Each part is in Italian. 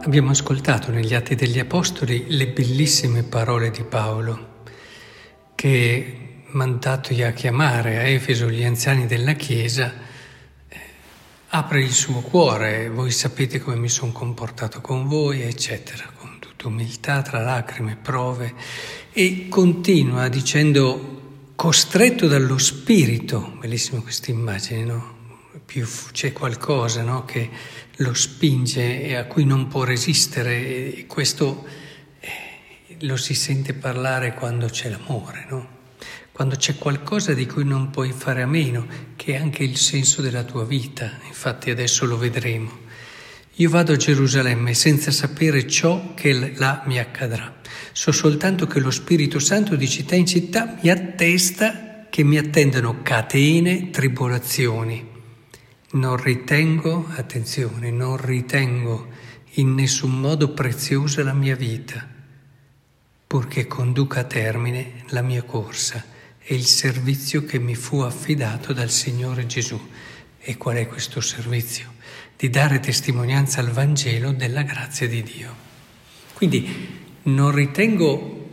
Abbiamo ascoltato negli Atti degli Apostoli le bellissime parole di Paolo che, mandatogli a chiamare a Efeso gli anziani della Chiesa, eh, apre il suo cuore, voi sapete come mi sono comportato con voi, eccetera, con tutta umiltà, tra lacrime prove, e continua dicendo, costretto dallo Spirito, bellissima questa immagine, no? Più c'è qualcosa no? che lo spinge e a cui non può resistere e questo eh, lo si sente parlare quando c'è l'amore, no? quando c'è qualcosa di cui non puoi fare a meno, che è anche il senso della tua vita, infatti adesso lo vedremo. Io vado a Gerusalemme senza sapere ciò che là mi accadrà. So soltanto che lo Spirito Santo di città in città mi attesta che mi attendono catene, tribolazioni non ritengo, attenzione, non ritengo in nessun modo preziosa la mia vita, purché conduca a termine la mia corsa e il servizio che mi fu affidato dal Signore Gesù. E qual è questo servizio? Di dare testimonianza al Vangelo della grazia di Dio. Quindi non ritengo,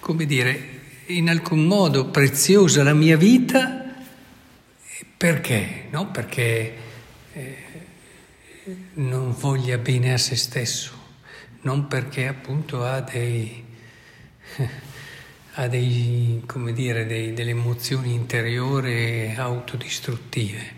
come dire, in alcun modo preziosa la mia vita perché? No? Perché eh, non voglia bene a se stesso, non perché appunto ha dei, ha dei, dire, dei, delle emozioni interiori autodistruttive,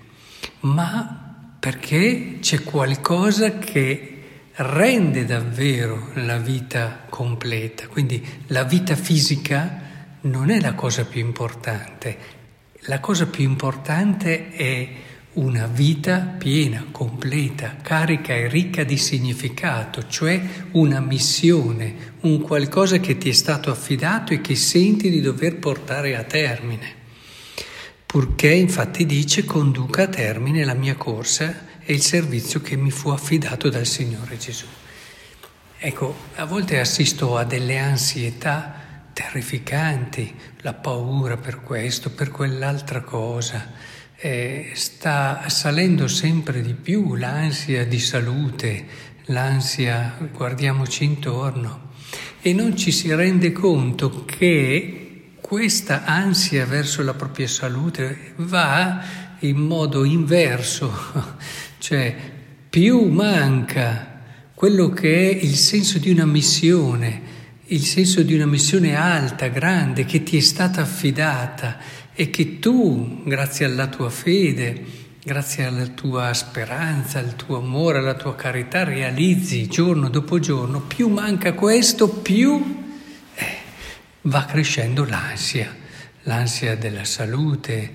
ma perché c'è qualcosa che rende davvero la vita completa. Quindi la vita fisica non è la cosa più importante, la cosa più importante è una vita piena, completa, carica e ricca di significato, cioè una missione, un qualcosa che ti è stato affidato e che senti di dover portare a termine. Purché infatti dice conduca a termine la mia corsa e il servizio che mi fu affidato dal Signore Gesù. Ecco, a volte assisto a delle ansietà terrificanti, la paura per questo, per quell'altra cosa. Eh, sta salendo sempre di più l'ansia di salute, l'ansia, guardiamoci intorno, e non ci si rende conto che questa ansia verso la propria salute va in modo inverso, cioè più manca quello che è il senso di una missione, il senso di una missione alta, grande, che ti è stata affidata e che tu, grazie alla tua fede, grazie alla tua speranza, al tuo amore, alla tua carità, realizzi giorno dopo giorno, più manca questo, più eh, va crescendo l'ansia, l'ansia della salute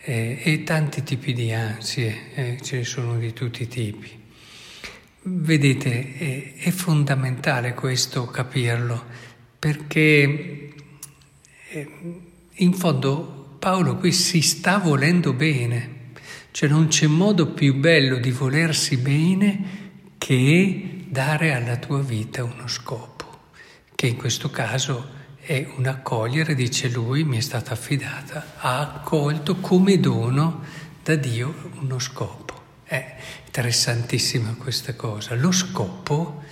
eh, e tanti tipi di ansie, eh, ce ne sono di tutti i tipi. Vedete, è, è fondamentale questo capirlo, perché eh, in fondo Paolo qui si sta volendo bene, cioè non c'è modo più bello di volersi bene che dare alla tua vita uno scopo, che in questo caso è un accogliere, dice lui, mi è stata affidata, ha accolto come dono da Dio uno scopo. È interessantissima questa cosa. Lo scopo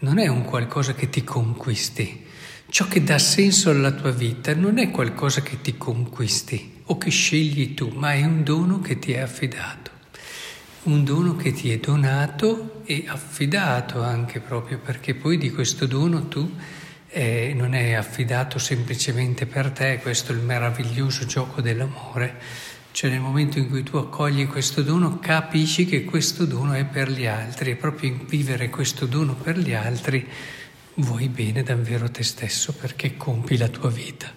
non è un qualcosa che ti conquisti. Ciò che dà senso alla tua vita non è qualcosa che ti conquisti o che scegli tu, ma è un dono che ti è affidato. Un dono che ti è donato e affidato anche proprio perché poi di questo dono tu eh, non è affidato semplicemente per te, questo è il meraviglioso gioco dell'amore, cioè nel momento in cui tu accogli questo dono capisci che questo dono è per gli altri e proprio in vivere questo dono per gli altri vuoi bene davvero te stesso perché compi la tua vita.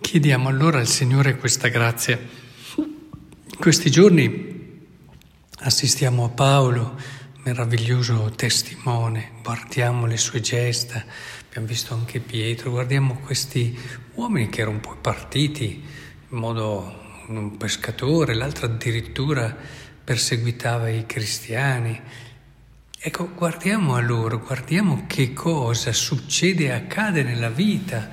Chiediamo allora al Signore questa grazia. In questi giorni assistiamo a Paolo, meraviglioso testimone, guardiamo le sue gesta, abbiamo visto anche Pietro, guardiamo questi uomini che erano poi partiti in modo un pescatore, l'altro addirittura perseguitava i cristiani. Ecco, guardiamo a loro, guardiamo che cosa succede e accade nella vita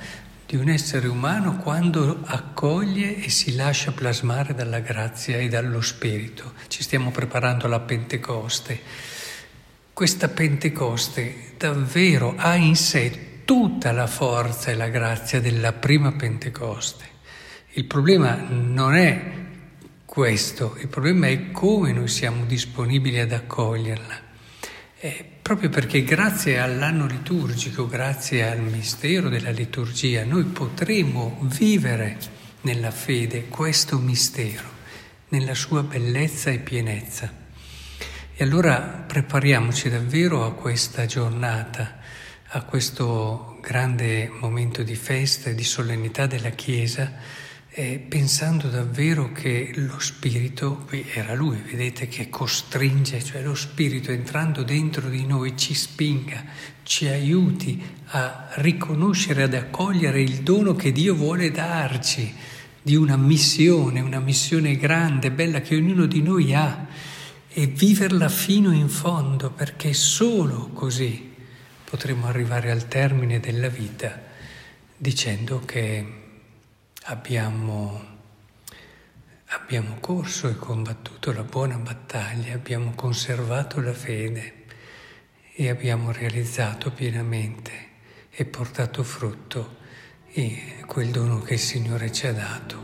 di un essere umano quando accoglie e si lascia plasmare dalla grazia e dallo Spirito. Ci stiamo preparando alla Pentecoste. questa Pentecoste davvero ha in sé tutta la forza e la grazia della prima Pentecoste. Il problema non è questo, il problema è come noi siamo disponibili ad accoglierla. Eh, proprio perché grazie all'anno liturgico, grazie al mistero della liturgia, noi potremo vivere nella fede questo mistero, nella sua bellezza e pienezza. E allora prepariamoci davvero a questa giornata, a questo grande momento di festa e di solennità della Chiesa, eh, pensando davvero che lo Spirito, era Lui, vedete che costringe, cioè lo Spirito entrando dentro di noi ci spinga, ci aiuti a riconoscere, ad accogliere il dono che Dio vuole darci di una missione, una missione grande, bella che ognuno di noi ha e viverla fino in fondo perché solo così potremo arrivare al termine della vita dicendo che abbiamo, abbiamo corso e combattuto la buona battaglia, abbiamo conservato la fede e abbiamo realizzato pienamente e portato frutto quel dono che il Signore ci ha dato.